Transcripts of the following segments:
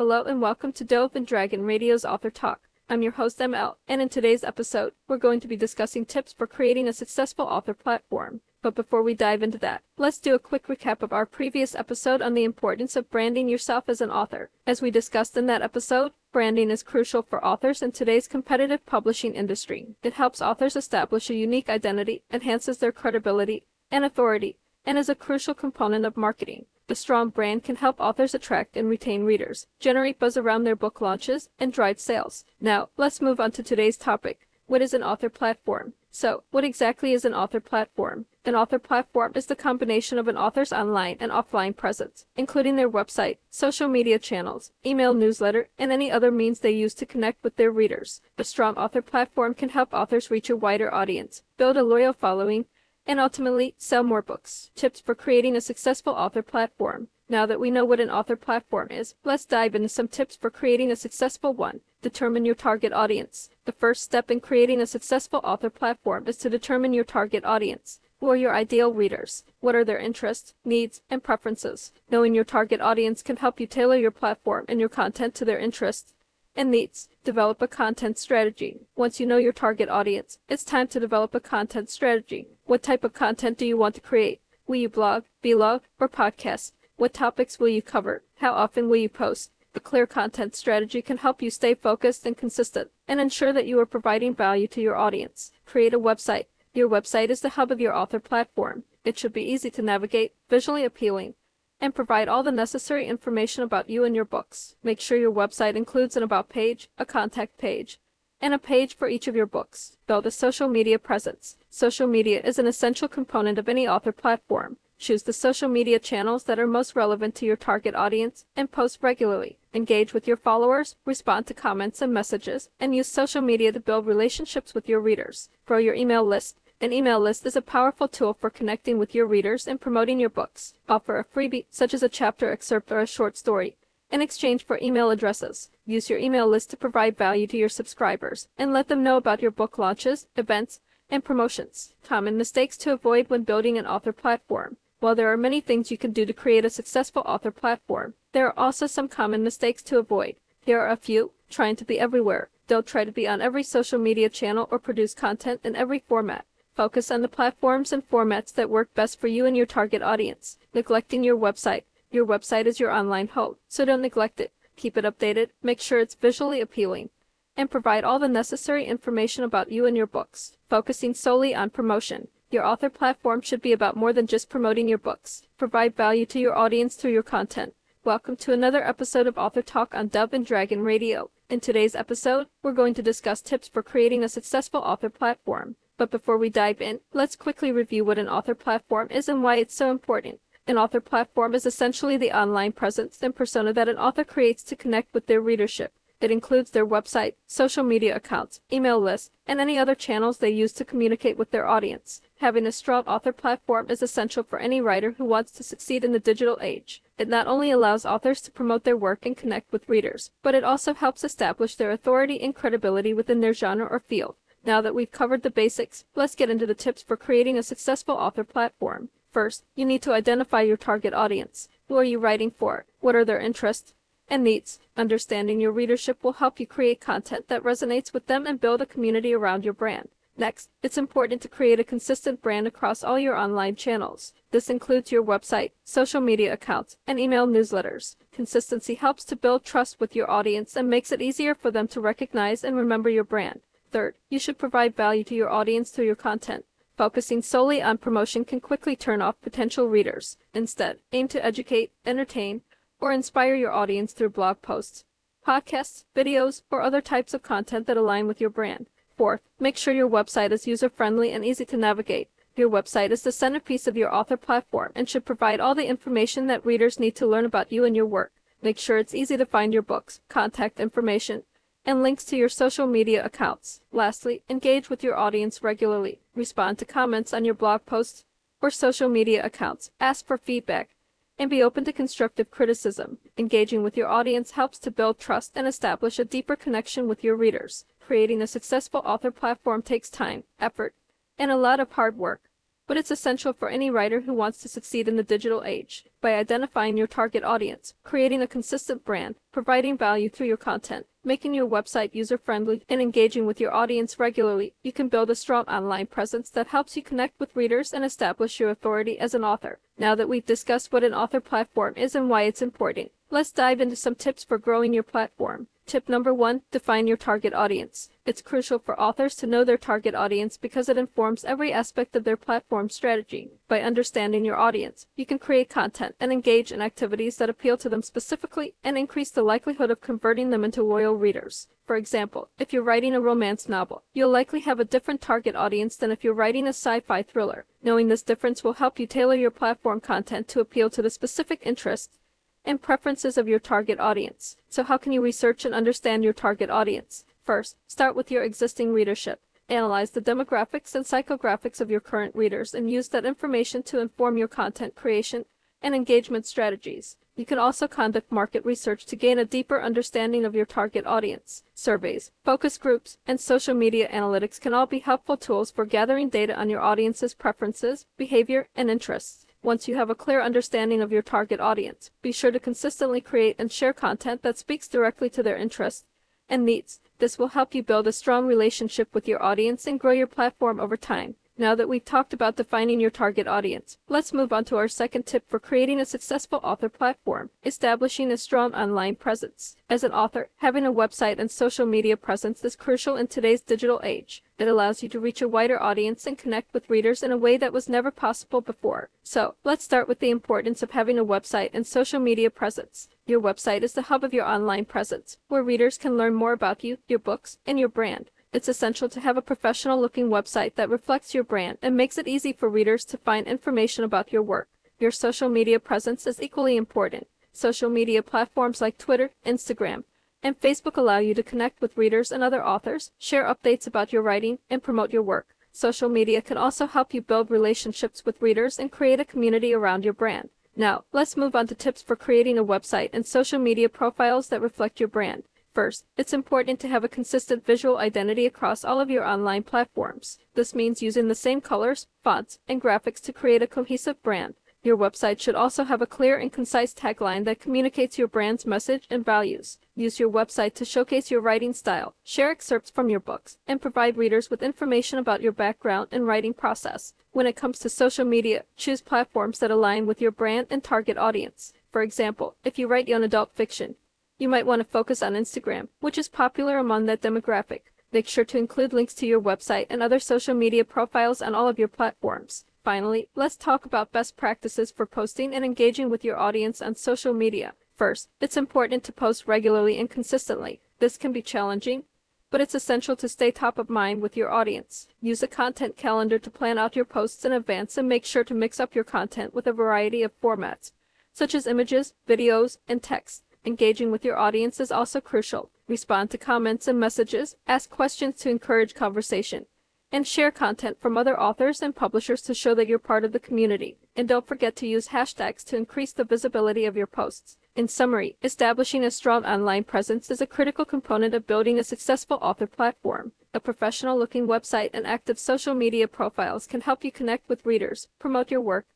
Hello and welcome to Dove and Dragon Radio's Author Talk. I'm your host ML, and in today's episode, we're going to be discussing tips for creating a successful author platform. But before we dive into that, let's do a quick recap of our previous episode on the importance of branding yourself as an author. As we discussed in that episode, branding is crucial for authors in today's competitive publishing industry. It helps authors establish a unique identity, enhances their credibility and authority, and is a crucial component of marketing. The strong brand can help authors attract and retain readers, generate buzz around their book launches, and drive sales. Now, let's move on to today's topic. What is an author platform? So, what exactly is an author platform? An author platform is the combination of an author's online and offline presence, including their website, social media channels, email newsletter, and any other means they use to connect with their readers. A strong author platform can help authors reach a wider audience, build a loyal following, and ultimately sell more books. Tips for creating a successful author platform. Now that we know what an author platform is, let's dive into some tips for creating a successful one. Determine your target audience. The first step in creating a successful author platform is to determine your target audience. Who are your ideal readers? What are their interests, needs, and preferences? Knowing your target audience can help you tailor your platform and your content to their interests and needs. Develop a content strategy. Once you know your target audience, it's time to develop a content strategy. What type of content do you want to create? Will you blog, vlog, or podcast? What topics will you cover? How often will you post? A clear content strategy can help you stay focused and consistent and ensure that you are providing value to your audience. Create a website. Your website is the hub of your author platform. It should be easy to navigate, visually appealing, and provide all the necessary information about you and your books. Make sure your website includes an about page, a contact page, and a page for each of your books. Build a social media presence. Social media is an essential component of any author platform. Choose the social media channels that are most relevant to your target audience and post regularly. Engage with your followers, respond to comments and messages, and use social media to build relationships with your readers. Grow your email list. An email list is a powerful tool for connecting with your readers and promoting your books. Offer a freebie, such as a chapter excerpt or a short story, in exchange for email addresses. Use your email list to provide value to your subscribers and let them know about your book launches, events, and promotions. Common mistakes to avoid when building an author platform. While there are many things you can do to create a successful author platform, there are also some common mistakes to avoid. Here are a few trying to be everywhere. Don't try to be on every social media channel or produce content in every format. Focus on the platforms and formats that work best for you and your target audience. Neglecting your website. Your website is your online home, so don't neglect it. Keep it updated, make sure it's visually appealing, and provide all the necessary information about you and your books. Focusing solely on promotion. Your author platform should be about more than just promoting your books. Provide value to your audience through your content. Welcome to another episode of Author Talk on Dove and Dragon Radio. In today's episode, we're going to discuss tips for creating a successful author platform. But before we dive in, let's quickly review what an author platform is and why it's so important. An author platform is essentially the online presence and persona that an author creates to connect with their readership. It includes their website, social media accounts, email lists, and any other channels they use to communicate with their audience. Having a strong author platform is essential for any writer who wants to succeed in the digital age. It not only allows authors to promote their work and connect with readers, but it also helps establish their authority and credibility within their genre or field. Now that we've covered the basics, let's get into the tips for creating a successful author platform. First, you need to identify your target audience. Who are you writing for? What are their interests? and needs. Understanding your readership will help you create content that resonates with them and build a community around your brand. Next, it's important to create a consistent brand across all your online channels. This includes your website, social media accounts, and email newsletters. Consistency helps to build trust with your audience and makes it easier for them to recognize and remember your brand. Third, you should provide value to your audience through your content. Focusing solely on promotion can quickly turn off potential readers. Instead, aim to educate, entertain, or inspire your audience through blog posts, podcasts, videos, or other types of content that align with your brand. Fourth, make sure your website is user friendly and easy to navigate. Your website is the centerpiece of your author platform and should provide all the information that readers need to learn about you and your work. Make sure it's easy to find your books, contact information, and links to your social media accounts. Lastly, engage with your audience regularly. Respond to comments on your blog posts or social media accounts. Ask for feedback and be open to constructive criticism. Engaging with your audience helps to build trust and establish a deeper connection with your readers. Creating a successful author platform takes time, effort, and a lot of hard work, but it's essential for any writer who wants to succeed in the digital age. By identifying your target audience, creating a consistent brand, providing value through your content, making your website user friendly, and engaging with your audience regularly, you can build a strong online presence that helps you connect with readers and establish your authority as an author. Now that we've discussed what an author platform is and why it's important, let's dive into some tips for growing your platform. Tip number one define your target audience. It's crucial for authors to know their target audience because it informs every aspect of their platform strategy. By understanding your audience, you can create content and engage in activities that appeal to them specifically and increase the likelihood of converting them into loyal readers. For example, if you're writing a romance novel, you'll likely have a different target audience than if you're writing a sci fi thriller. Knowing this difference will help you tailor your platform content to appeal to the specific interests and preferences of your target audience. So, how can you research and understand your target audience? First, start with your existing readership. Analyze the demographics and psychographics of your current readers and use that information to inform your content creation and engagement strategies. You can also conduct market research to gain a deeper understanding of your target audience. Surveys, focus groups, and social media analytics can all be helpful tools for gathering data on your audience's preferences, behavior, and interests. Once you have a clear understanding of your target audience, be sure to consistently create and share content that speaks directly to their interests and needs. This will help you build a strong relationship with your audience and grow your platform over time. Now that we've talked about defining your target audience, let's move on to our second tip for creating a successful author platform, establishing a strong online presence. As an author, having a website and social media presence is crucial in today's digital age. It allows you to reach a wider audience and connect with readers in a way that was never possible before. So, let's start with the importance of having a website and social media presence. Your website is the hub of your online presence, where readers can learn more about you, your books, and your brand. It's essential to have a professional looking website that reflects your brand and makes it easy for readers to find information about your work. Your social media presence is equally important. Social media platforms like Twitter, Instagram, and Facebook allow you to connect with readers and other authors, share updates about your writing, and promote your work. Social media can also help you build relationships with readers and create a community around your brand. Now, let's move on to tips for creating a website and social media profiles that reflect your brand. First, it's important to have a consistent visual identity across all of your online platforms. This means using the same colors, fonts, and graphics to create a cohesive brand. Your website should also have a clear and concise tagline that communicates your brand's message and values. Use your website to showcase your writing style, share excerpts from your books, and provide readers with information about your background and writing process. When it comes to social media, choose platforms that align with your brand and target audience. For example, if you write young adult fiction, you might want to focus on Instagram, which is popular among that demographic. Make sure to include links to your website and other social media profiles on all of your platforms. Finally, let's talk about best practices for posting and engaging with your audience on social media. First, it's important to post regularly and consistently. This can be challenging, but it's essential to stay top of mind with your audience. Use a content calendar to plan out your posts in advance and make sure to mix up your content with a variety of formats, such as images, videos, and text. Engaging with your audience is also crucial. Respond to comments and messages, ask questions to encourage conversation, and share content from other authors and publishers to show that you're part of the community. And don't forget to use hashtags to increase the visibility of your posts. In summary, establishing a strong online presence is a critical component of building a successful author platform. A professional looking website and active social media profiles can help you connect with readers, promote your work,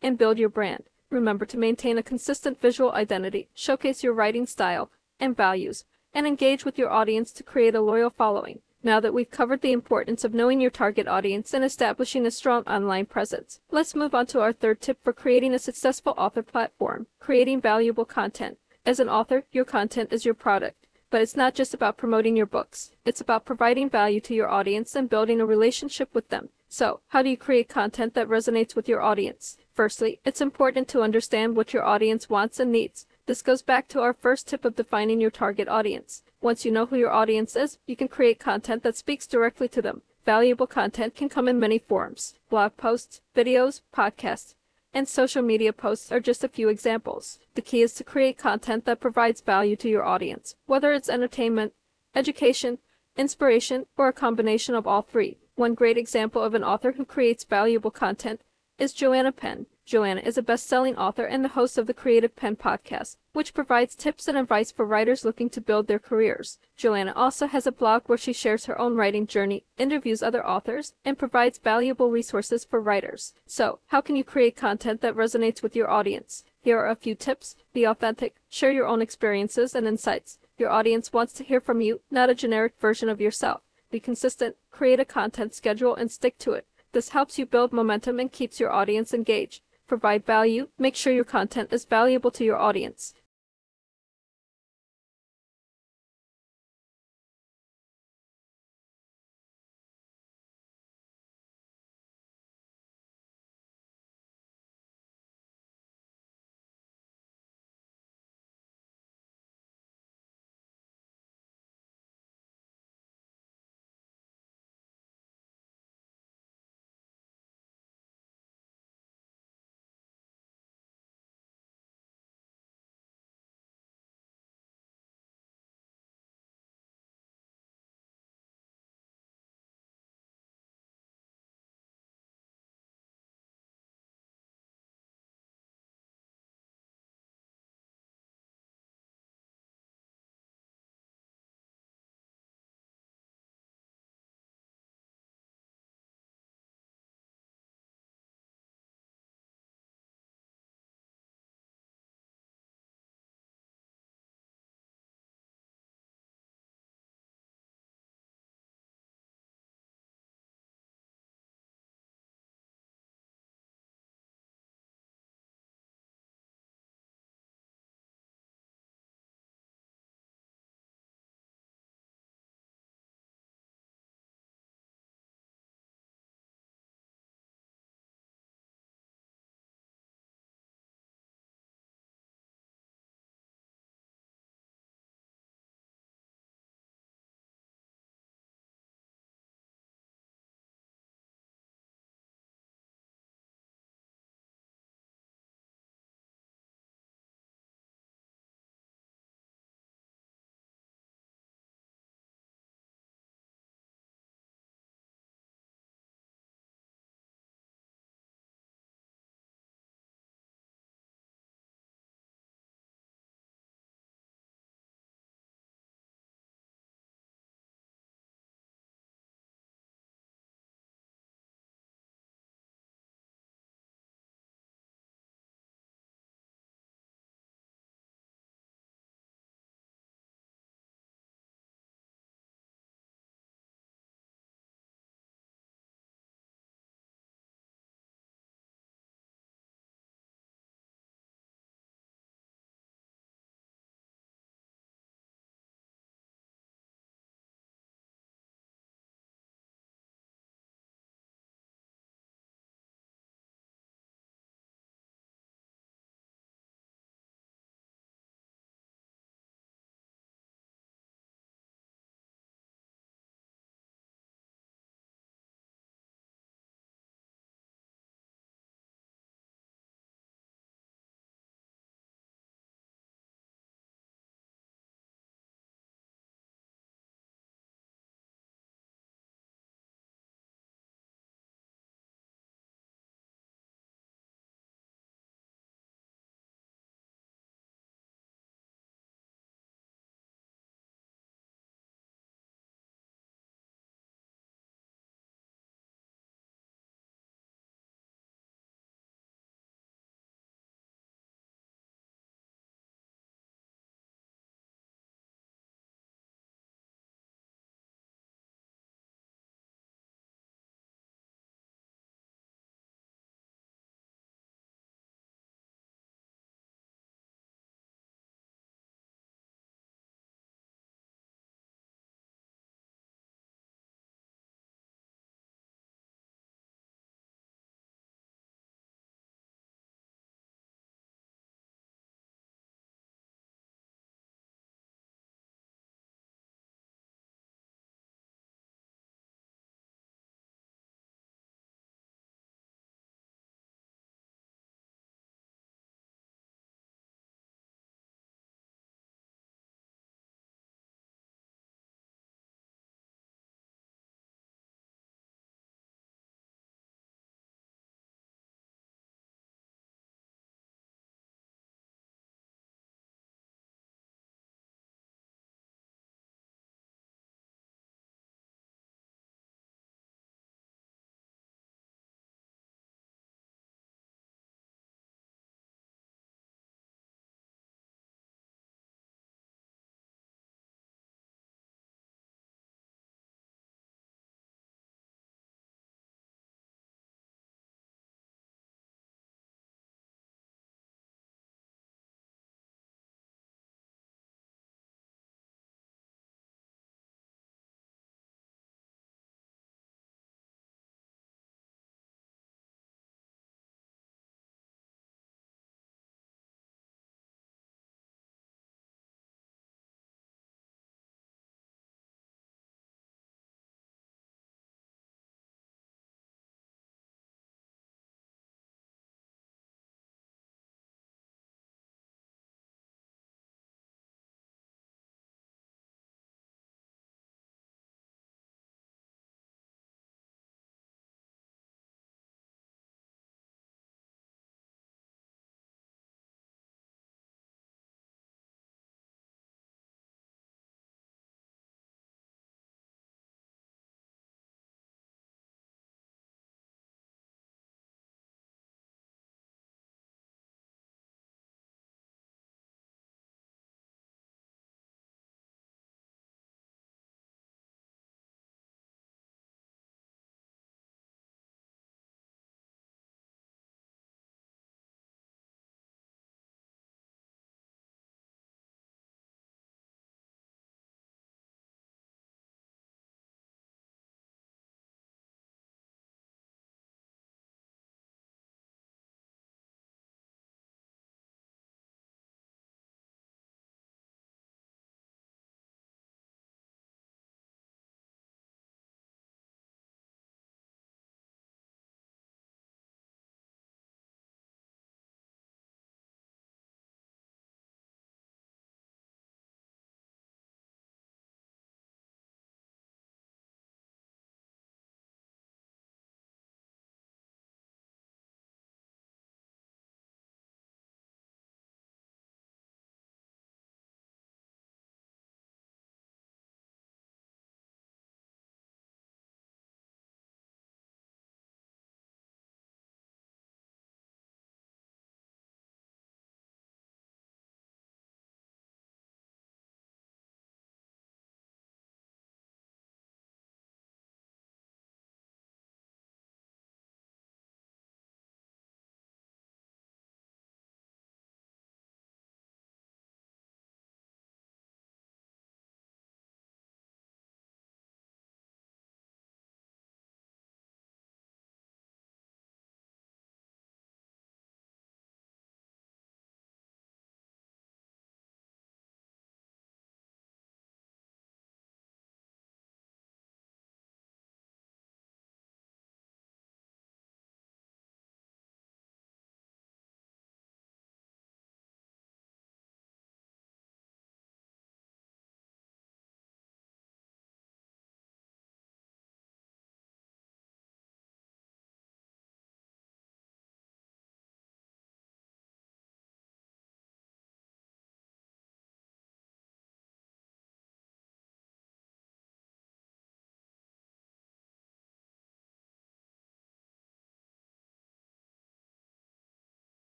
and build your brand. Remember to maintain a consistent visual identity, showcase your writing style and values, and engage with your audience to create a loyal following. Now that we've covered the importance of knowing your target audience and establishing a strong online presence, let's move on to our third tip for creating a successful author platform creating valuable content. As an author, your content is your product. But it's not just about promoting your books, it's about providing value to your audience and building a relationship with them. So, how do you create content that resonates with your audience? Firstly, it's important to understand what your audience wants and needs. This goes back to our first tip of defining your target audience. Once you know who your audience is, you can create content that speaks directly to them. Valuable content can come in many forms. Blog posts, videos, podcasts, and social media posts are just a few examples. The key is to create content that provides value to your audience, whether it's entertainment, education, inspiration, or a combination of all three. One great example of an author who creates valuable content is Joanna Penn. Joanna is a best selling author and the host of the Creative Penn podcast, which provides tips and advice for writers looking to build their careers. Joanna also has a blog where she shares her own writing journey, interviews other authors, and provides valuable resources for writers. So, how can you create content that resonates with your audience? Here are a few tips. Be authentic. Share your own experiences and insights. Your audience wants to hear from you, not a generic version of yourself. Be consistent. Create a content schedule and stick to it. This helps you build momentum and keeps your audience engaged. Provide value. Make sure your content is valuable to your audience.